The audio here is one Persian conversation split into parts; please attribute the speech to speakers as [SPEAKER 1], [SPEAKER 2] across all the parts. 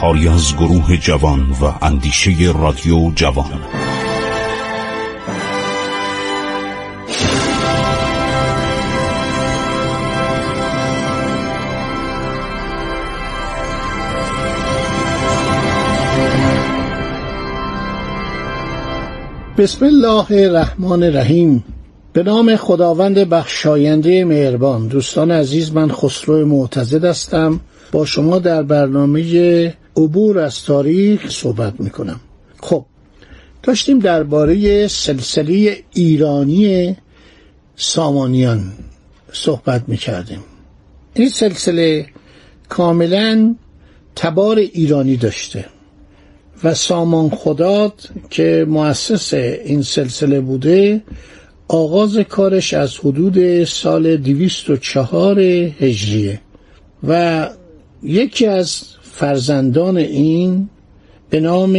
[SPEAKER 1] کاری از گروه جوان و اندیشه رادیو جوان.
[SPEAKER 2] بسم الله الرحمن الرحیم. به نام خداوند بخشاینده مهربان دوستان عزیز من خسرو معتزد هستم. با شما در برنامه عبور از تاریخ صحبت می‌کنم. خب داشتیم درباره سلسله ایرانی سامانیان صحبت می‌کردیم. این سلسله کاملا تبار ایرانی داشته و سامان خداد که مؤسس این سلسله بوده آغاز کارش از حدود سال 204 هجریه و یکی از فرزندان این به نام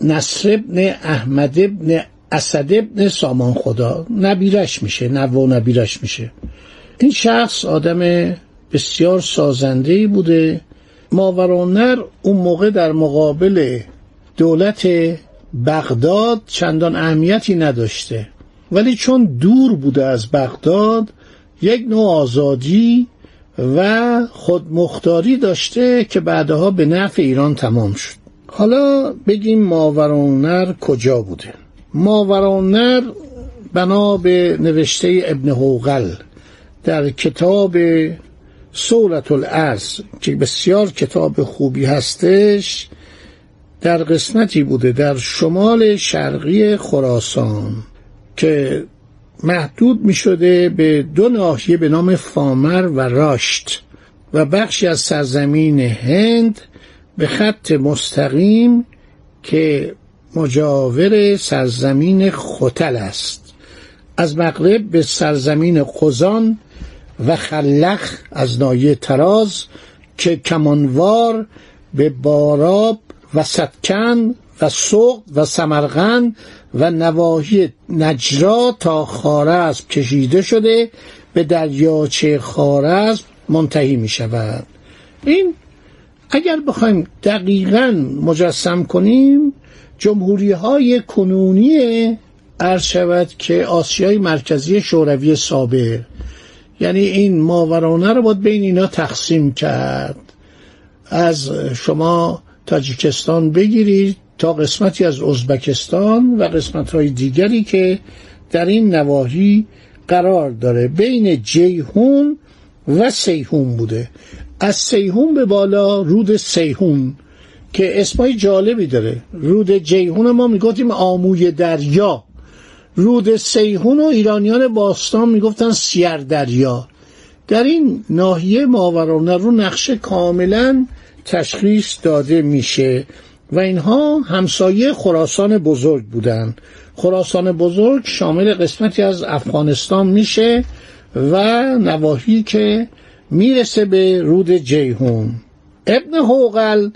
[SPEAKER 2] نصر ابن احمد ابن اسد ابن سامان خدا. نبیرش میشه نو نبیرش میشه. این شخص آدم بسیار سازنده بوده. ماورانر اون موقع در مقابل دولت بغداد چندان اهمیتی نداشته. ولی چون دور بوده از بغداد یک نوع آزادی و خودمختاری داشته که بعدها به نفع ایران تمام شد. حالا بگیم ماورانر کجا بوده؟ ماورانر بنا به نوشته ابن هوغل در کتاب سورت الارض که بسیار کتاب خوبی هستش در قسمتی بوده در شمال شرقی خراسان که محدود می شده به دو ناحیه به نام فامر و راشت و بخشی از سرزمین هند به خط مستقیم که مجاور سرزمین خوتل است. از مغرب به سرزمین قزان و خلخ از نایه تراز که کمانوار به باراب و ستکن و سوق و سمرغند و نواحی نجرا تا خارزم کشیده شده به دریاچه خارزم منتهی می شود این اگر بخوایم دقیقا مجسم کنیم جمهوری های کنونی عرض شود که آسیای مرکزی شوروی سابق یعنی این ماورانه رو باید بین اینا تقسیم کرد. از شما تاجیکستان بگیرید تا قسمتی از ازبکستان و قسمت های دیگری که در این نواحی قرار داره. بین جیهون و سیهون بوده. از سیهون به بالا رود سیهون که اسمای جالبی داره. رود جیهون ما می‌گفتیم آموی دریا. رود سیهون و ایرانیان باستان می‌گفتن سیر دریا در این ناحیه ماورانه رو نقشه کاملا تشخیص داده میشه. و اینها همسایه خراسان بزرگ بودن خراسان بزرگ شامل قسمتی از افغانستان میشه و نواحی که می‌رسه به رود جیهون ابن حوقل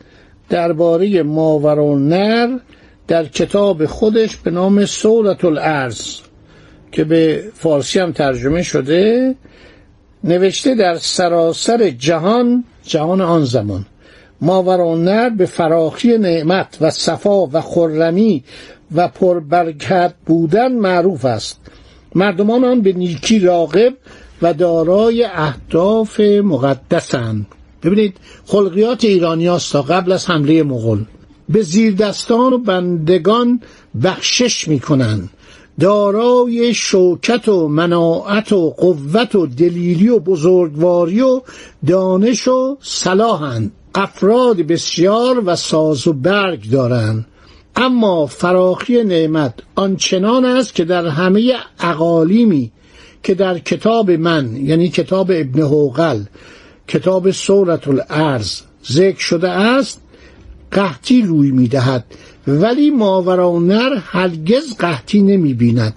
[SPEAKER 2] درباره ماورانر در کتاب خودش به نام سورت الارض که به فارسی هم ترجمه شده نوشته در سراسر جهان جهان آن زمان. ماورانر به فراخی نعمت و صفا و خرمی و پربرکت بودن معروف است. مردمان آن به نیکی راغب و دارای اهداف مقدسند. ببینید خلقیات ایرانی تا قبل از حمله مغول. به زیردستان و بندگان بخشش می‌کنند. دارای شوکت و مناعت و قوت و دلیری و بزرگواری و دانش و صلاحند. افراد بسیار و ساز و برگ دارند. اما فراخی نعمت آنچنان است که در همه اقالیمی که در کتاب من یعنی کتاب ابن حوقل کتاب سورت الارض ذکر شده است قحطی روی می‌دهد ولی ماورانر هرگز قحطی نمی بیند.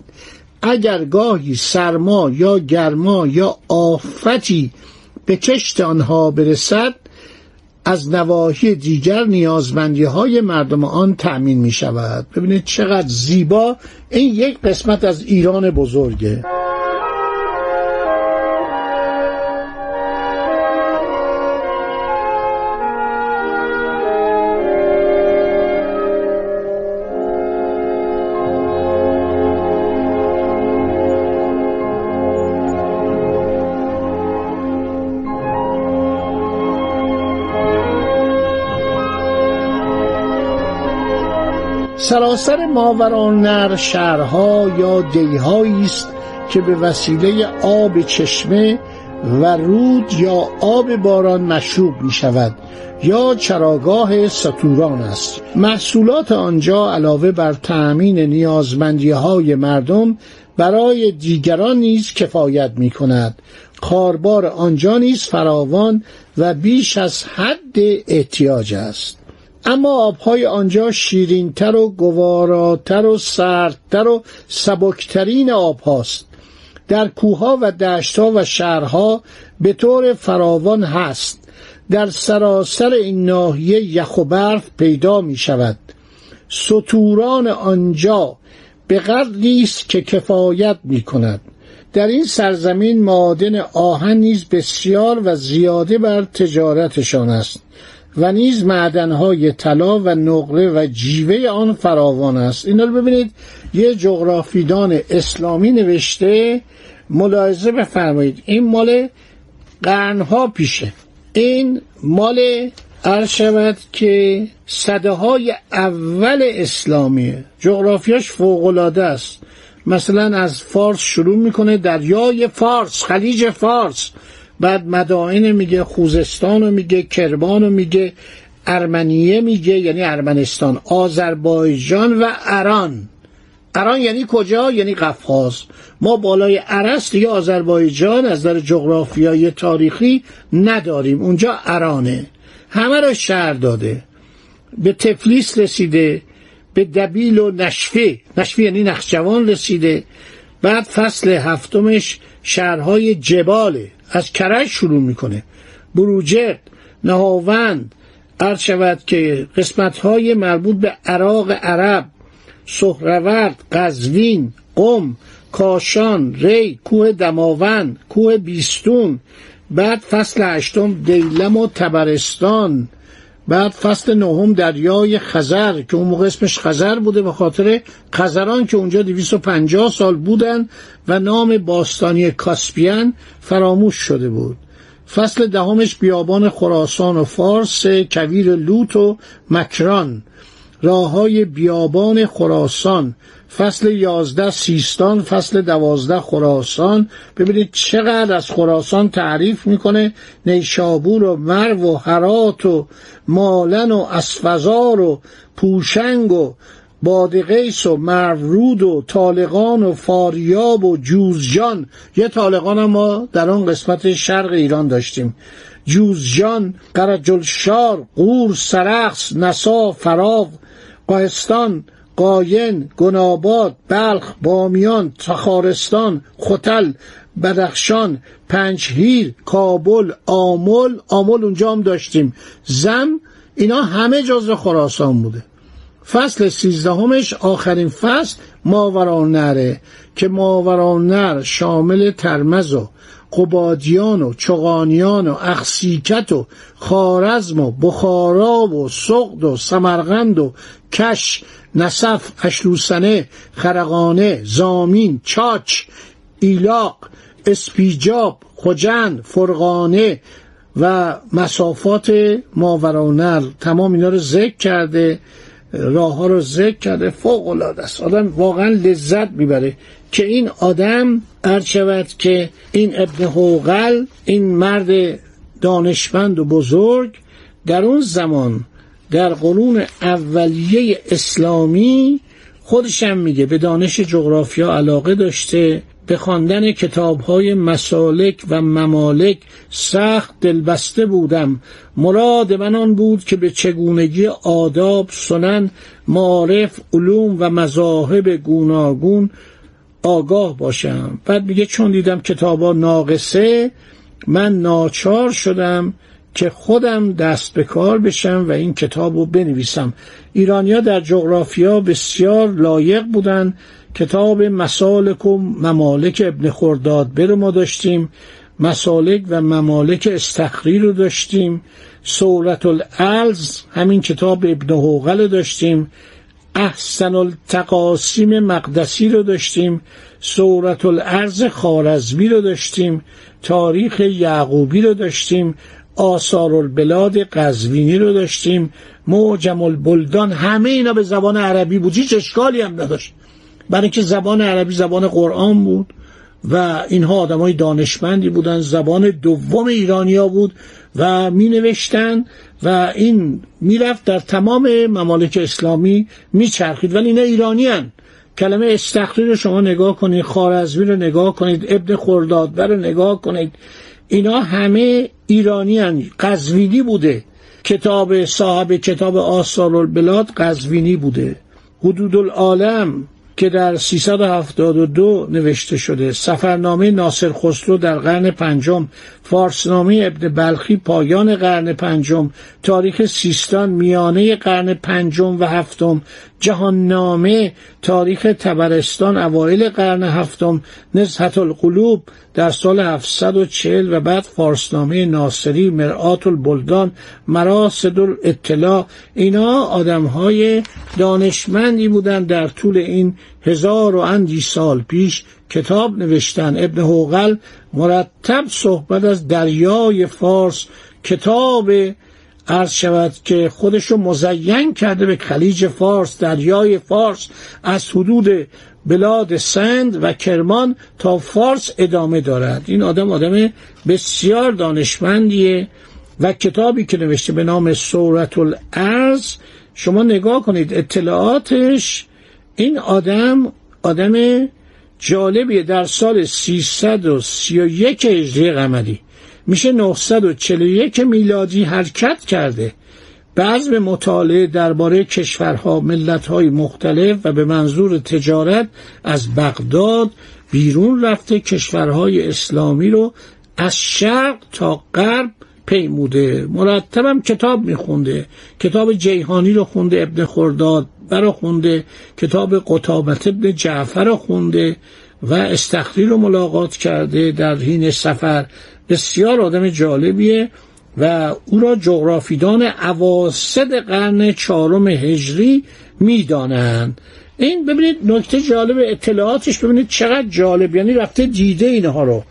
[SPEAKER 2] اگر گاهی سرما یا گرما یا آفتی به کشت آنها برسد از نواحی دیگر نیازمندی های مردم آن تأمین می شود ببینید چقدر زیبا. این یک قسمت از ایران بزرگه. سراسر ماوران شهرها یا دیهایی است که به وسیله آب چشمه و رود یا آب باران مشروب می شود یا چراگاه سطوران است. محصولات آنجا علاوه بر تأمین نیازمندی های مردم برای دیگران نیز کفایت می کند کاربار آنجا نیز فراوان و بیش از حد احتیاج است. اما آبهای آنجا شیرینتر و گواراتر و سردتر و سبکترین آب هاست در کوها و دشتها و شهرها به طور فراوان هست. در سراسر این ناحیه یخ و برف پیدا می شود سطوران آنجا به قدری است که کفایت می کند در این سرزمین معادن آهن نیز بسیار و زیاده بر تجارتشان است. و نیز معدنهای طلا و نقره و جیوه آن فراوان است. اینا رو ببینید یه جغرافیدان اسلامی نوشته ملاحظه بفرمایید. این مال قرنها پیشه. این مال عرض شود که صده های اول اسلامیه. جغرافیاش فوقلاده است. مثلا از فارس شروع می‌کنه دریای فارس خلیج فارس. بعد مدائن میگه خوزستان رو میگه کرمان رو میگه ارمنیه میگه یعنی ارمنستان آذربایجان و اران. اران یعنی کجا؟ یعنی قفقاز. ما بالای عرس دیگه آذربایجان از در جغرافیای تاریخی نداریم. اونجا ارانه. همه را شهر داده. به تفلیس رسیده. به دبیل و نشفه. نشفه یعنی نخجوان رسیده. بعد فصل هفتمش شهرهای جباله از کرج شروع می‌کنه. بروجرد نهاوند عرض شود که قسمت های مربوط به عراق عرب سهرورد قزوین قم کاشان ری کوه دماوند کوه بیستون بعد فصل هشتم دیلم و تبرستان. بعد فصل نهم دریای خزر که اون موقع اسمش خزر بوده به خاطر خزران که اونجا 250 سال بودن و نام باستانی کاسپیان فراموش شده بود. فصل دهمش بیابان خراسان و فارس کویر لوت و مکران. راه های بیابان خراسان. فصل یازده سیستان فصل دوازده خراسان. ببینید چقدر از خراسان تعریف می‌کنه. نیشابور و مرو و حرات و مالن و اسفزار و پوشنگ و بادقیس و مرورود و طالقان و فاریاب و جوزجان. یه طالقان ما در آن قسمت شرق ایران داشتیم. جوزجان قرجلشار قور سرخس نسا فراغ قاهستان قاین گناباد بلخ بامیان تخارستان ختل بدخشان پنجهیر کابل آمل آمل اونجا هم داشتیم. زم اینا همه جزو خراسان بوده. فصل سیزدهمش آخرین فصل ماوران نره که ماوران نر شامل ترمز و قبادیان و چغانیان و اخسیکت و خارزم و بخارا و سقد و سمرغند و کش نصف اشلوسنه خرقانه زامین چاچ ایلاق اسپیجاب خجند فرقانه و مسافات ماورانر. تمام اینا رو ذکر کرده راه ها رو ذکر کرده. فوق العاده است. آدم واقعا لذت می‌بره که این آدم شود که این ابن حوقل این مرد دانشمند و بزرگ در اون زمان در قرون اولیه اسلامی خودشم میگه به دانش جغرافیا علاقه داشته به خواندن کتابهای مسالک و ممالک سخت دلبسته بودم. مراد من آن بود که به چگونگی آداب سنن معارف علوم و مذاهب گوناگون آگاه باشم. بعد میگه چون دیدم کتابا ناقصه من ناچار شدم که خودم دست به کار بشم و این کتاب رو بنویسم. ایرانیا در جغرافیا بسیار لایق بودن. کتاب مسالک و ممالک ابن خرداد بر ما داشتیم. مسالک و ممالک استخری رو داشتیم. سورت الالز همین کتاب ابن حوغل داشتیم. احسن التقاسیم مقدسی رو داشتیم. سورت الارز خارزمی رو داشتیم. تاریخ یعقوبی رو داشتیم. آثار البلاد قزوینی رو داشتیم. معجم البلدان همه اینا به زبان عربی بود. هیچ اشکالی هم نداشت. برای اینکه زبان عربی زبان قرآن بود و اینها آدم های دانشمندی بودن. زبان دوم ایرانیا بود و می نوشتن و این می‌رفت در تمام ممالک اسلامی میچرخید. ولی اینا ایرانی هن. کلمه استخری رو شما نگاه کنید خارزمی رو نگاه کنید ابن خردادبر رو نگاه کنید. اینا همه ایرانی هن. قزوینی بوده. کتاب صاحب کتاب آثار البلاد قزوینی بوده. حدود العالم که در 372 نوشته شده. سفرنامه ناصر خسرو در قرن پنجم. فارسنامه ابن بلخی پایان قرن پنجم. تاریخ سیستان میانه قرن پنجم و هفتم. جهاننامه تاریخ تبرستان اوایل قرن هفتم. نزهت القلوب در سال 740 و بعد فارسنامه ناصری مرآت البلدان مراسد الاطلاع اینا آدم های دانشمندی بودند در طول این هزار و اندی سال پیش کتاب نوشتن. ابن حوغل مرتب صحبت از دریای فارس کتاب عرض شود که خودش رو مزین کرده به خلیج فارس دریای فارس از حدود بلاد سند و کرمان تا فارس ادامه دارد. این آدم آدم بسیار دانشمندیه و کتابی که نوشته به نام سورت الارز شما نگاه کنید اطلاعاتش این آدم آدم جالبیه در سال 331 هجری قمری میشه 941 میلادی حرکت کرده. به مطالعه درباره کشورها ملتهای مختلف و به منظور تجارت از بغداد بیرون رفته کشورهای اسلامی رو از شرق تا غرب پیموده. مرتبم کتاب میخونده کتاب جیهانی رو خونده ابن خرداد برا خونده کتاب قطابت ابن جعفر رو خونده و استخری رو ملاقات کرده در حین سفر. بسیار آدم جالبیه. و او را جغرافیدان اواسط قرن چهارم هجری می‌دانند. این ببینید نکته جالب اطلاعاتش ببینید چقدر جالب. یعنی رفته دیده اینها رو.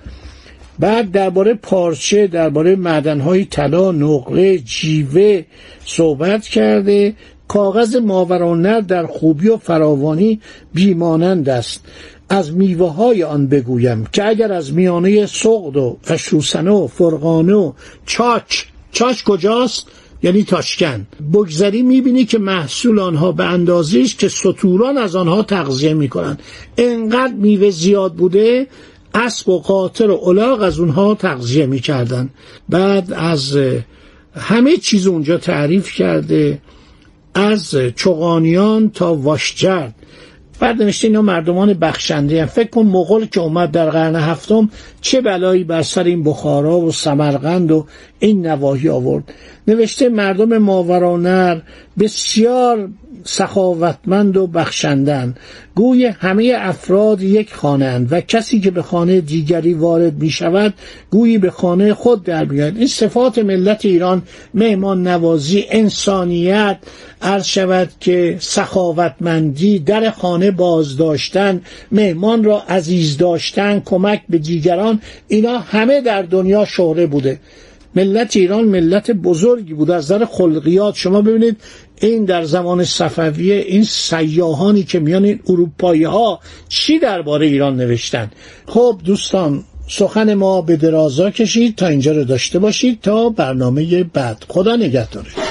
[SPEAKER 2] بعد درباره پارچه درباره معدنهای طلا نقره جیوه صحبت کرده. کاغذ ماورانر در خوبی و فراوانی بیمانند است. از میوه های آن بگویم که اگر از میانه سقد و فشوسنه و فرغانه و چاچ چاچ کجاست؟ یعنی تاشکن. بگذری می‌بینی که محصول آنها به اندازیش که سطوران از آنها تغذیه می‌کنن انقدر میوه زیاد بوده اسب و قاطر و الاغ از اونها تغذیه می‌کردن بعد از همه چیز اونجا تعریف کرده. از چغانیان تا واشجرد بعد نوشته اینا مردمان بخشنده هم. فکر کن مغول که اومد در قرن هفتم چه بلایی بر سر این بخارا و سمرقند و این نواحی آورد نوشته مردم ماورانر بسیار سخاوتمند و بخشندن گوی همه افراد یک خانه و کسی که به خانه دیگری وارد می شود گویی به خانه خود در بیاید این صفات ملت ایران مهمان نوازی انسانیت عرض شود که سخاوتمندی در خانه باز داشتن مهمان را عزیز داشتن کمک به دیگران اینا همه در دنیا شهره بوده. ملت ایران ملت بزرگی بود. از نظر خلقیات شما ببینید این در زمان صفویه این سیاهانی که میان این اروپایی ها چی درباره ایران نوشتن؟ خب دوستان سخن ما به درازا کشید. تا اینجا رو داشته باشید تا برنامه بعد. خدا نگهدارید